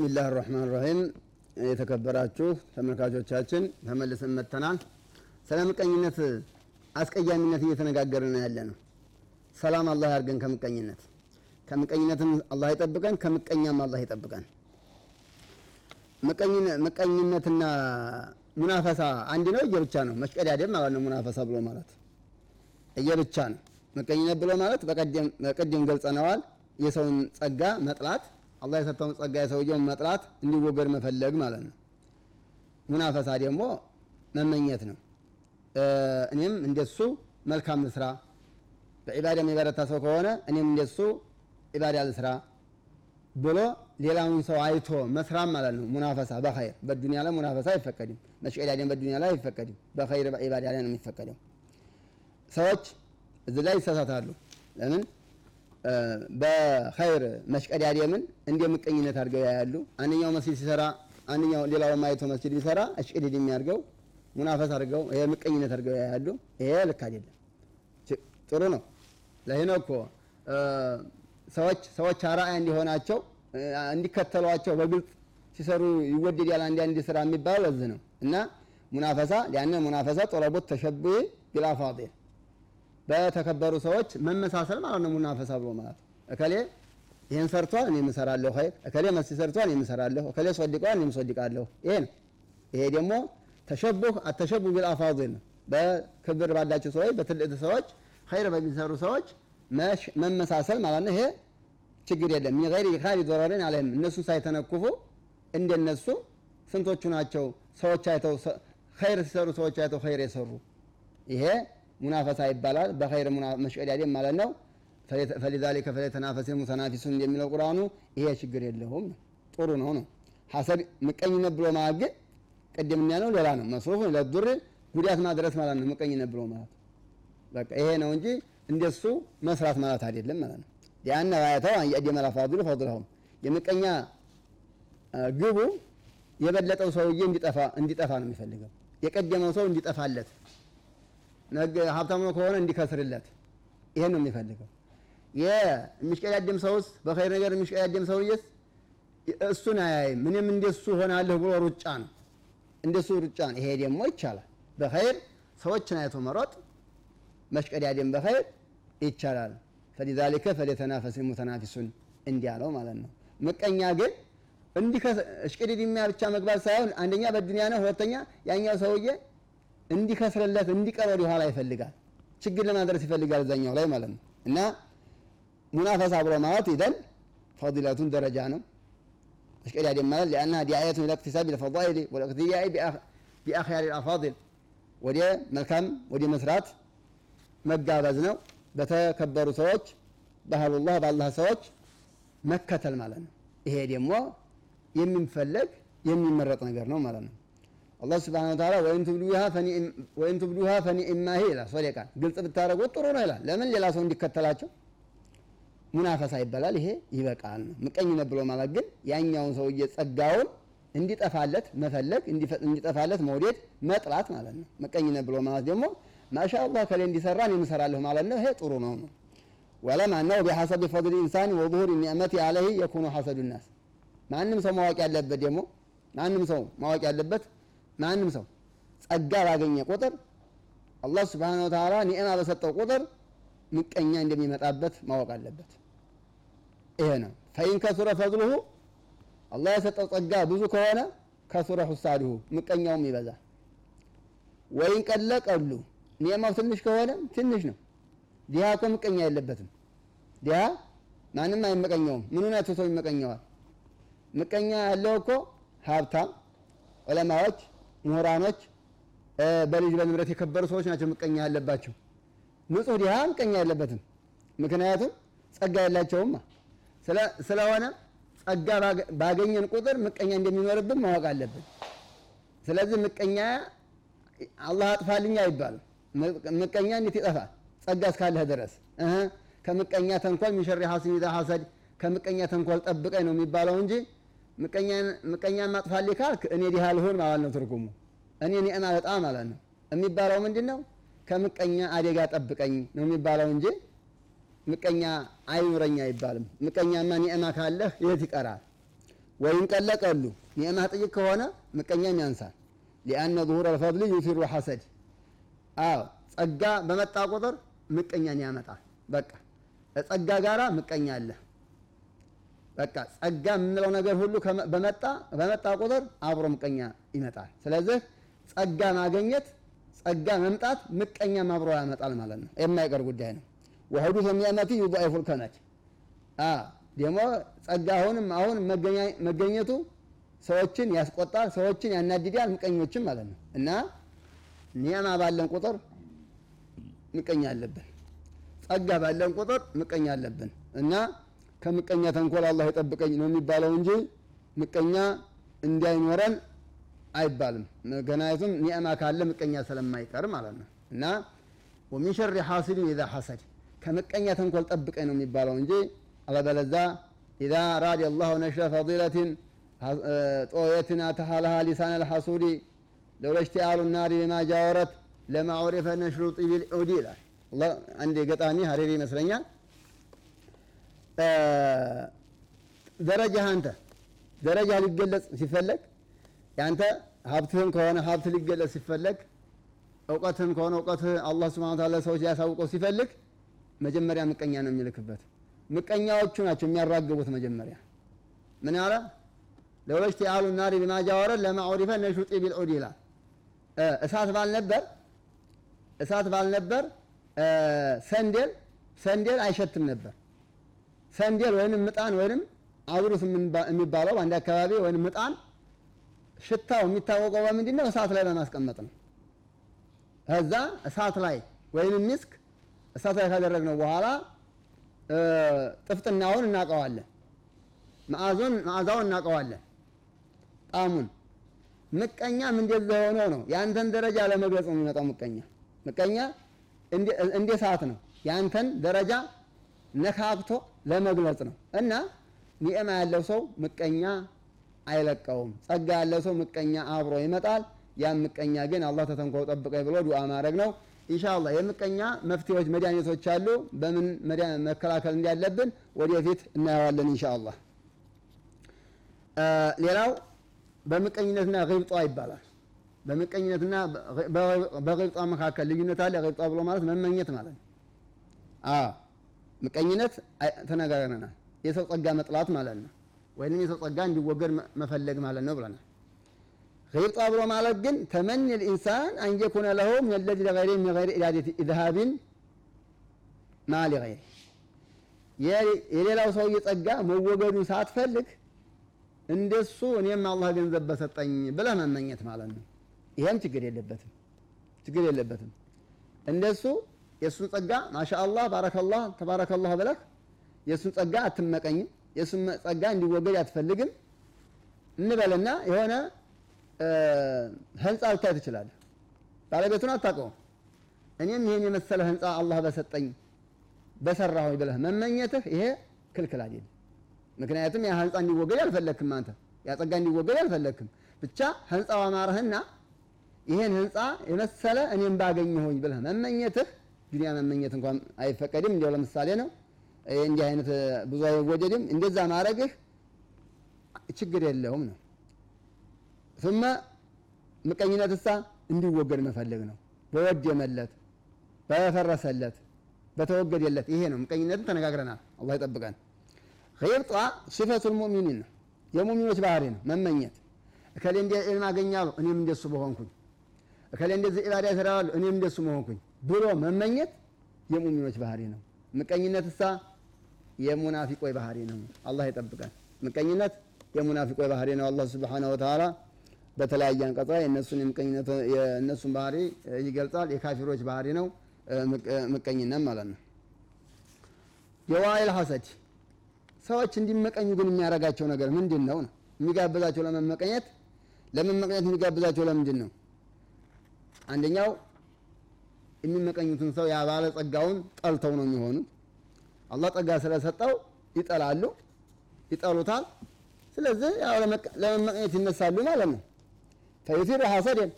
ቢስሚላህ ራህማን ራሂም የተከበራችሁ ተመልካቾቻችን ተመልሰን መጥተናል። ስለ ምቀኝነት አስቀያሚነት እየተነጋገርን ያለ ነው። ሰላም አላህ ያርገን ከምቀኝነት ከምቀኝነትም አላህ ይጠብቀን፣ ከምቀኛም አላህ ይጠብቀን። ምቀኝነትና ሙናፈሳ አንድ ነው፣ እየብቻ ነው። መሽቀዳደም ማለት ነው። ሙናፈሳ ብሎ ማለት እየብቻ ነው። ምቀኝነት ብሎ ማለት በቀደም ገልጸነዋል። የሰውን ጸጋ መጥላት አላህ የሰጠውን ጸጋ የሰውየውን መጥላት እንዲወገድ መፈለግ ማለት ነው። ሙናፈሳ ደግሞ መመኘት ነው። እኔም እንደሱ መልካም ልስራ፣ በዒባዳ የሚበረታ ሰው ከሆነ እኔም እንደሱ ዒባዳ ልስራ ብሎ ሌላውን ሰው አይቶ መስራም ማለት ነው። ሙናፈሳ በኸይር በዱንያ ላይ ሙናፈሳ አይፈቀድም። መሽቀዳደም በዱንያ ላይ አይፈቀድም። በኸይር በዒባዳ ላይ ነው የሚፈቀደው። ሰዎች እዚህ ላይ ይሳሳታሉ። ለምን በኸይር መሽቀዳደምን እንደ ምቀኝነት አድርገው ያያሉ። አንደኛው መስጊድ ሲሰራ አንደኛው ሌላው ማየቶ መስጊድ ቢሰራ እሽቅድድ የሚያድርገው ሙናፈስ አድርገው ይሄ ምቀኝነት አድርገው ያያሉ። ይሄ ልክ አይደለም። ጥሩ ነው። ለዚህ ነው እኮ ሰዎች ሰዎች አርአያ እንዲሆናቸው እንዲከተሏቸው በግልጽ ሲሰሩ ይወደዳል አንድ ስራ የሚባለው ለዚህ ነው እና منافسة لأن المنافسة طلب التشبه بالأفاضل በተከበሩ ሰዎች መመሳሰል ማለት ነው። منافسة ብሎ ማለት እከሌ ይህን ሰርቷል እኔም እሰራለሁ፣ ኸይር እከሌ መስጊድ ሰርቷል እኔም እሰራለሁ፣ እከሌ ሶድቋል እኔም ሶድቃለሁ። ይሄ ነው። ይሄ ደግሞ تشبه التشبه بالأفاضل ነው። በክብር ባላቸው ሰዎች በትልቅ ሰዎች ኸይር በሚሰሩ ሰዎች መመሳሰል ማለት ነው። ይሄ ችግር የለም። من غير إدخال ضرر عليهم እነሱ ሳይተነኩፉ እንደነሱ ስንቶቹ ናቸው ሰዎች አይተው ኸይር ሲሰሩ ሰዎች አይተው ኸይር የሰሩ ይሄ ሙናፈሳ ይባላል። በኸይር መሽቀዳደም ማለት ነው። ፈሊዛሊከ ፈሊተናፈሲል ሙተናፊሱን እንደሚለው ቁርአኑ ይሄ ችግር የለውም ነው፣ ጥሩ ነው ነው። ሐሰድ ምቀኝነት ብሎ ማለት ግን ቅድም ያለው ሌላ ነው። መስሩፍ ለዱር ጉዳት ማድረስ ማለት ነው ምቀኝነት ብሎ ማለት በቃ ይሄ ነው እንጂ እንደሱ መስራት ማለት አይደለም ማለት ነው። ሊአነ ጋየተው አን ለፋዲሉ ፈድለሁም የምቀኛ ግቡ የበለጠው ሰውዬ እንዲጠፋ ነው የሚፈልገው የቀደመው ሰው እንዲጠፋለት ሀብታም ከሆነ እንዲከስርለት ይሄን ነው የሚፈልገው። የሚሽቀዳደም ሰውስ በኸይር ነገር የሚሽቀዳደም ሰውዬስ እሱን አያይም። ምንም እንደሱ ሆናለሁ ብሎ ሩጫ ነው፣ እንደሱ ሩጫ ነው። ይሄ ደግሞ ይቻላል። በኸይር ሰዎችን አይቶ መሮጥ መሽቀዳደም በኸይር ይቻላል። ፈሊዛሊከ ፈሊተናፈስ ሙተናፊሱን እንዲያለው ማለት ነው። ምቀኛ ግን እሽቅድድሚያ ብቻ መግባት ሳይሆን አንደኛ በዱንያ ነው፣ ሁለተኛ ያኛው ሰውዬ እንዲከስርለት እንዲቀር ወደ ኋላ ይፈልጋል። ችግር ለማድረስ ይፈልጋል እዛኛው ላይ ማለት ነው። እና ሙናፈሳ ብሎ ማለት ኢዘን ፈዲለቱን ደረጃ ነው። እሽቅዳድም ማለት ሊአና ዲአየቱን ኢለክቲሳብ ልፈዳኢል ወልእቅትዳኢ ቢአኽያሪ ልአፋዲል ወደ መልካም ወደ መስራት መጋበዝ ነው። በተከበሩ ሰዎች ባህሉላህ በአላህ ሰዎች መከተል ማለት ነው። ይሄ ደግሞ የሚፈለግ የሚመረጥ ነገር ነው ማለት ነው። አላህ ስብሐነሁ ወተዓላ ወይን ትብዱሃ ፈኒዕማ ሂ ይላል። ሶደቃን ግልጽ ብታደረጉት ጥሩ ነው ይላል። ለምን ሌላ ሰው እንዲከተላቸው ሙናፈሳ ይባላል። ይሄ ይበቃል ነው። ምቀኝነት ብሎ ማለት ግን ያኛውን ሰውዬ ጸጋውን እንዲጠፋለት መፈለግ፣ እንዲጠፋለት መውደድ፣ መጥላት ማለት ነው። ምቀኝነት ብሎ ማለት ደግሞ ማሻአላህ ከሌ እንዲሰራ እኔም እሰራለሁ ማለት ነው። ይሄ ጥሩ ነው ነው ወለም አነው ቢሐሰብ ፈድል ኢንሳን ወዙሁር ኒዕመቲ አለይህ የኩኑ ሐሰዱ ናስ ማንም ሰው ማወቅ ያለበት ደግሞ ማንም ሰው ማወቅ ያለበት ማንም ሰው ጸጋ ባገኘ ቁጥር አላህ ስብሓነሁ ወተዓላ ኒዕማ በሰጠው ቁጥር ምቀኛ እንደሚመጣበት ማወቅ አለበት። ይሄ ነው። ፈኢን ከሱረ ፈድሉሁ አላህ የሰጠው ጸጋ ብዙ ከሆነ ከሱረ ሁሳድሁ ምቀኛውም ይበዛል። ወይን ቀለ ቀሉ ኒዕማው ትንሽ ከሆነ ትንሽ ነው። ዲሃ እኮ ምቀኛ የለበትም። ዲሃ ማንም አይመቀኘውም። ምኑን አይቶ ይመቀኘዋል? ምቀኛ ያለው እኮ ሀብታም ዑለማዎች ምሁራኖች በልጅ በንብረት የከበሩ ሰዎች ናቸው ምቀኛ ያለባቸው። ንጹህ ድሃ ምቀኛ የለበትም። ምክንያቱም ጸጋ የላቸውማ። ስለሆነ ጸጋ ባገኘን ቁጥር ምቀኛ እንደሚኖርብን ማወቅ አለብን። ስለዚህ ምቀኛ አላህ አጥፋልኝ አይባልም። ምቀኛ እንዴት ይጠፋል? ጸጋ እስካለህ ድረስ ከምቀኛ ተንኮል ኢዛ ሐሰድ ከምቀኛ ተንኮል ጠብቀኝ ነው የሚባለው እንጂ ምቀኛ ማጥፋልኝ ካልክ እኔ ዲሃ ልሆን ማለት ነው ትርጉሙ። እኔ ኒዕማ በጣም ማለት ነው የሚባለው ምንድን ነው? ከምቀኛ አደጋ ጠብቀኝ ነው የሚባለው እንጂ ምቀኛ አይኑረኝ አይባልም። ምቀኛማ ኒዕማ ካለህ የት ይቀራል? ወይም ቀለቀሉ ኒዕማ ጥይቅ ከሆነ ምቀኛም ያንሳል። ሊአነ ዙሁር አልፈድሊ ዩፊሩ ሐሰድ አዎ ጸጋ በመጣ ቁጥር ምቀኛን ያመጣል። በቃ ጸጋ ጋራ ምቀኛ አለ። በቃ ጸጋ የምንለው ነገር ሁሉ በመጣ በመጣ ቁጥር አብሮ ምቀኛ ይመጣል። ስለዚህ ጸጋ ማገኘት ጸጋ መምጣት ምቀኛም አብሮ ያመጣል ማለት ነው። የማይቀር ጉዳይ ነው። ወሑዱስ ኒዕመቲ ዩضዒፉል ከመድ ደግሞ ጸጋ አሁንም አሁን መገኘቱ ሰዎችን ያስቆጣል፣ ሰዎችን ያናድዳል፣ ምቀኞችን ማለት ነው እና ኒዕማ ባለን ቁጥር ምቀኛ አለብን። ጸጋ ባለን ቁጥር ምቀኛ አለብን እና ከምቀኛ ተንኮል አላህ የጠብቀኝ ነው የሚባለው እንጂ ምቀኛ እንዳይኖረን አይባልም። ምክንያቱም ኒዕማ ካለ ምቀኛ ስለማይቀር ማለት ነው እና ወሚን ሸሪ ሐሲድን ኢዛ ሐሰድ ከምቀኛ ተንኮል ጠብቀኝ ነው የሚባለው እንጂ አለበለዛ ኢዛ ራዲ አላሁ ነሽረ ፈዲለትን ጦየትን አተሃለሃ ሊሳን አልሐሱዲ ለውለ እሽቲአሉ ናሪ ቢማ ጃወረት ለማ ዑሪፈ ነሽሩ ጢቢል ዑዲ ይላል። አንድ ገጣሚ ሀሪሪ ይመስለኛል። ደረጃ አንተ ደረጃ ሊገለጽ ሲፈለግ ያንተ ሀብትህም ከሆነ ሀብት ሊገለጽ ሲፈለግ እውቀትህም ከሆነ እውቀትህ አላህ ሱብሓነሁ ወተዓላ ሰዎች ሊያሳውቀው ሲፈልግ መጀመሪያ ምቀኛ ነው የሚልክበት። ምቀኛዎቹ ናቸው የሚያራግቡት። መጀመሪያ ምን አለ ለወለጅት ያሉ ናሪ ቢማ ነሽሩ ጢቢል ዑዲ ይላል። እሳት ባልነበር እሳት ባልነበር ሰንዴል ሰንዴል አይሸትም ነበር። ሰንዴል ወይንም ምጣን ወይንም አብሩት የሚባለው በአንድ አካባቢ ወይንም ምጣን ሽታው የሚታወቀው በምንድን ነው? እሳት ላይ በማስቀመጥ ነው። ከዛ እሳት ላይ ወይንም ሚስክ እሳት ላይ ካደረግነው በኋላ ጥፍጥናውን እናውቀዋለን፣ መዓዙን መዓዛውን እናውቀዋለን፣ ጣዕሙን። ምቀኛም እንደዛ ሆኖ ነው ያንተን ደረጃ ለመግለጽ ነው የሚመጣው። ምቀኛ ምቀኛ እንደ እሳት ነው ያንተን ደረጃ ነካክቶ ለመግለጽ ነው። እና ኒዕማ ያለው ሰው ምቀኛ አይለቀውም። ጸጋ ያለው ሰው ምቀኛ አብሮ ይመጣል። ያም ምቀኛ ግን አላህ ተተንኮል ጠብቀኝ ብሎ ዱዓ ማድረግ ነው። ኢንሻአላህ የምቀኛ መፍትሄዎች፣ መድኃኒቶች አሉ። በምን መከላከል እንዳለብን ወደፊት እናየዋለን ኢንሻአላህ። ሌላው በምቀኝነትና ግብጧ ይባላል። በምቀኝነትና በግብጧ መካከል ልዩነት አለ። ግብጧ ብሎ ማለት መመኘት ማለት ነው። ምቀኝነት ተነጋግረናል። የሰው ጸጋ መጥላት ማለት ነው፣ ወይም የሰው ጸጋ እንዲወገድ መፈለግ ማለት ነው ብለናል። ግብጧ ብሎ ማለት ግን ተመኒ ልኢንሳን አንየኩነ ለሁ ምን ለዚ ለገይሪ ምን ገይሪ ኢራደት ኢዝሃቢን ማ ሊገይሪ የሌላው ሰውዬ ጸጋ መወገዱን ሳትፈልግ እንደሱ እኔም አላህ ገንዘብ በሰጠኝ ብለህ መመኘት ማለት ነው። ይሄም ችግር የለበትም፣ ችግር የለበትም። እንደሱ የእሱን ጸጋ ማሻአላህ ባረከላህ ተባረከላህ ብለህ የእሱን ጸጋ አትመቀኝም። የእሱን ጸጋ እንዲወገድ አትፈልግም እንበልና የሆነ ህንፃ ልታይ ትችላለህ። ባለቤቱን አታውቀውም። እኔም ይሄን የመሰለ ህንፃ አላህ በሰጠኝ በሰራሁኝ ብለህ መመኘትህ ይሄ ክልክል አይደለም። ምክንያቱም ያ ህንፃ እንዲወገድ አልፈለግክም። አንተ ያ ጸጋ እንዲወገድ አልፈለግክም። ብቻ ህንፃው አማረህና ይሄን ህንፃ የመሰለ እኔም ባገኘሁኝ ብለህ መመኘትህ ዱንያ መመኘት እንኳን አይፈቀድም። እንዲያው ለምሳሌ ነው። እንዲህ አይነት ብዙ አይወደድም። እንደዛ ማድረግህ ችግር የለውም ነው። ثم ምቀኝነት እሳ እንዲወገድ መፈለግ ነው። በወደመለት በፈረሰለት በተወገደለት ይሄ ነው ምቀኝነትን ተነጋግረናል። አላህ ይጠብቀን። ኺብጧ ሲፈቱል ሙእሚኒን ነው፣ የሙእሚኖች ባህሪ ነው መመኘት። እከሌ እንደ ኢልም አገኛለሁ እኔም እንደሱ በሆንኩኝ፣ እከሌ እንደዚህ ኢባዳ ይሰራዋለሁ እኔም እንደሱ በሆንኩኝ ብሎ መመኘት የሙእሚኖች ባህሪ ነው። ምቀኝነት እሳ የሙናፊቆች ባህሪ ነው። አላህ ይጠብቀን። ምቀኝነት የሙናፊቆች ባህሪ ነው። አላህ ሱብሓነሁ ወተዓላ በተለያየ አንቀጽ ላይ የእነሱን የምቀኝነት የእነሱን ባህሪ ይገልጻል። የካፊሮች ባህሪ ነው ምቀኝነት ማለት ነው። የዋይል ሐሰድ ሰዎች እንዲመቀኙ ግን የሚያደርጋቸው ነገር ምንድን ነው ነው የሚጋብዛቸው ለመመቀኘት ለመመቀኘት የሚጋብዛቸው ለምንድን ነው? አንደኛው የሚመቀኙትን ሰው ያ ባለ ጸጋውን ጠልተው ነው የሚሆኑት። አላህ ጸጋ ስለሰጠው ይጠላሉ፣ ይጠሉታል። ስለዚህ ያው ለመመቀኘት ይነሳሉ ማለት ነው። ፈዩሲሩ ሐሰድን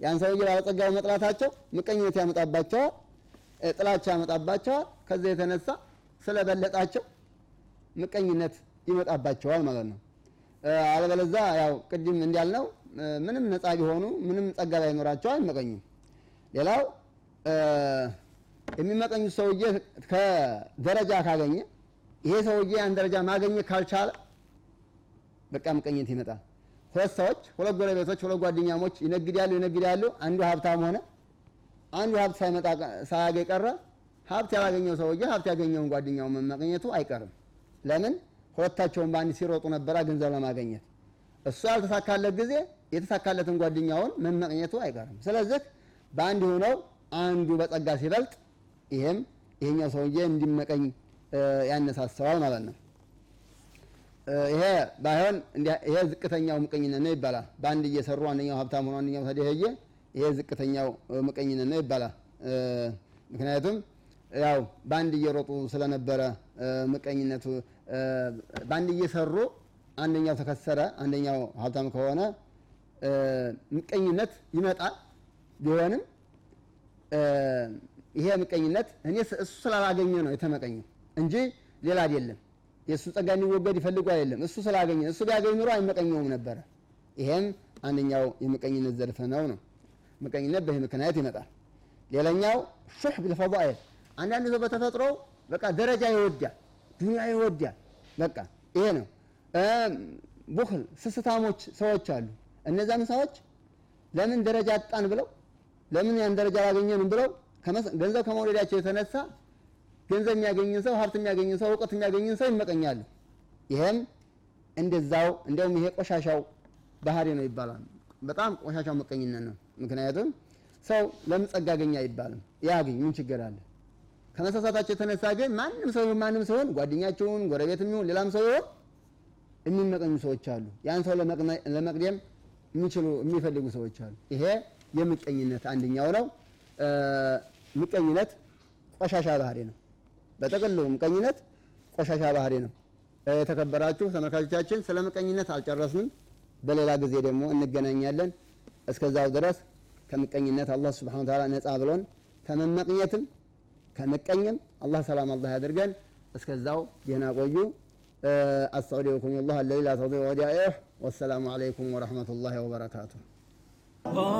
ያን ሰውዬ ባለጸጋው መጥላታቸው ምቀኝነት ያመጣባቸዋል፣ ጥላቻ ያመጣባቸዋል። ከዚህ የተነሳ ስለበለጣቸው ምቀኝነት ይመጣባቸዋል ማለት ነው። አለበለዛ ያው ቅድም እንዳልነው ምንም ነፃ ቢሆኑ ምንም ጸጋ ባይኖራቸው አይመቀኙም። ሌላው የሚመቀኙት ሰውዬ ከደረጃ ካገኘ ይሄ ሰውዬ ያን ደረጃ ማገኘት ካልቻለ በቃ ምቀኝነት ይመጣል። ሁለት ሰዎች ሁለት ጎረቤቶች ሁለት ጓደኛሞች ይነግዳሉ ይነግዳሉ። አንዱ ሀብታም ሆነ፣ አንዱ ሀብት ሳይመጣ ሳያገኝ ቀረ። ሀብት ያላገኘው ሰውዬ ሀብት ያገኘውን ጓደኛውን መመቀኘቱ አይቀርም። ለምን? ሁለታቸውን በአንድ ሲሮጡ ነበራ ገንዘብ ለማገኘት። እሱ ያልተሳካለት ጊዜ የተሳካለትን ጓደኛውን መመቅኘቱ አይቀርም። ስለዚህ በአንድ ሆነው አንዱ በጸጋ ሲበልጥ ይሄም ይሄኛው ሰውዬ እንዲመቀኝ ያነሳሰዋል ማለት ነው። ይሄ ባይሆን ይሄ ዝቅተኛው ምቀኝነት ነው ይባላል። በአንድ እየሰሩ አንደኛው ሀብታም ሆኖ አንደኛው ተደህየ፣ ይሄ ዝቅተኛው ምቀኝነት ነው ይባላል። ምክንያቱም ያው በአንድ እየሮጡ ስለነበረ ምቀኝነቱ በአንድ እየሰሩ አንደኛው ተከሰረ፣ አንደኛው ሀብታም ከሆነ ምቀኝነት ይመጣል። ቢሆንም ይሄ ምቀኝነት እኔ እሱ ስላላገኘ ነው የተመቀኘው እንጂ ሌላ አይደለም። የእሱ ጸጋ እንዲወገድ ይፈልጉ አይደለም። እሱ ስላገኘ እሱ ቢያገኝ ኑሮ አይመቀኘውም ነበረ። ይሄም አንደኛው የምቀኝነት ዘርፍ ነው ነው ምቀኝነት በዚህ ምክንያት ይመጣል። ሌላኛው ሹሕ ቢልፈዳኢል አንዳንድ ሰው በተፈጥሮ በቃ ደረጃ ይወዳል፣ ዱንያ ይወዳል። በቃ ይሄ ነው። ቡክል ስስታሞች ሰዎች አሉ። እነዛም ሰዎች ለምን ደረጃ አጣን ብለው ለምን ያን ደረጃ አላገኘንም ብለው ገንዘብ ከመውደዳቸው የተነሳ ገንዘብ የሚያገኝን ሰው ሀብት የሚያገኝን ሰው እውቀት የሚያገኝን ሰው ይመቀኛሉ። ይሄም እንደዛው እንደውም ይሄ ቆሻሻው ባህሪ ነው ይባላል። በጣም ቆሻሻው ምቀኝነት ነው። ምክንያቱም ሰው ለምን ጸጋ አገኘ አይባልም። ያገኝ ምን ችግር አለ? ከመሳሳታቸው የተነሳ ግን ማንም ሰው ማንም ሰውን ጓደኛቸውን፣ ጎረቤትም ይሁን ሌላም ሰው ይሆን የሚመቀኙ ሰዎች አሉ። ያን ሰው ለመቅደም የሚችሉ የሚፈልጉ ሰዎች አሉ። ይሄ የምቀኝነት አንደኛው ነው። ምቀኝነት ቆሻሻ ባህሪ ነው። በጠቅሉ ምቀኝነት ቆሻሻ ባህሪ ነው። የተከበራችሁ ተመልካቾቻችን ስለ ምቀኝነት አልጨረስንም። በሌላ ጊዜ ደግሞ እንገናኛለን። እስከዛው ድረስ ከምቀኝነት አላህ ሱብሓነሁ ወተዓላ ነፃ ብሎን ከመመቅኘትም ከምቀኝም አላህ ሰላም አላህ ያድርገን። እስከዛው ደህና ቆዩ። አስተውዲዑኩም ላህ አለዚ ላ ተዲዑ ወዲያኢህ ወሰላሙ ዓለይኩም ወረሕመቱላሂ Oh.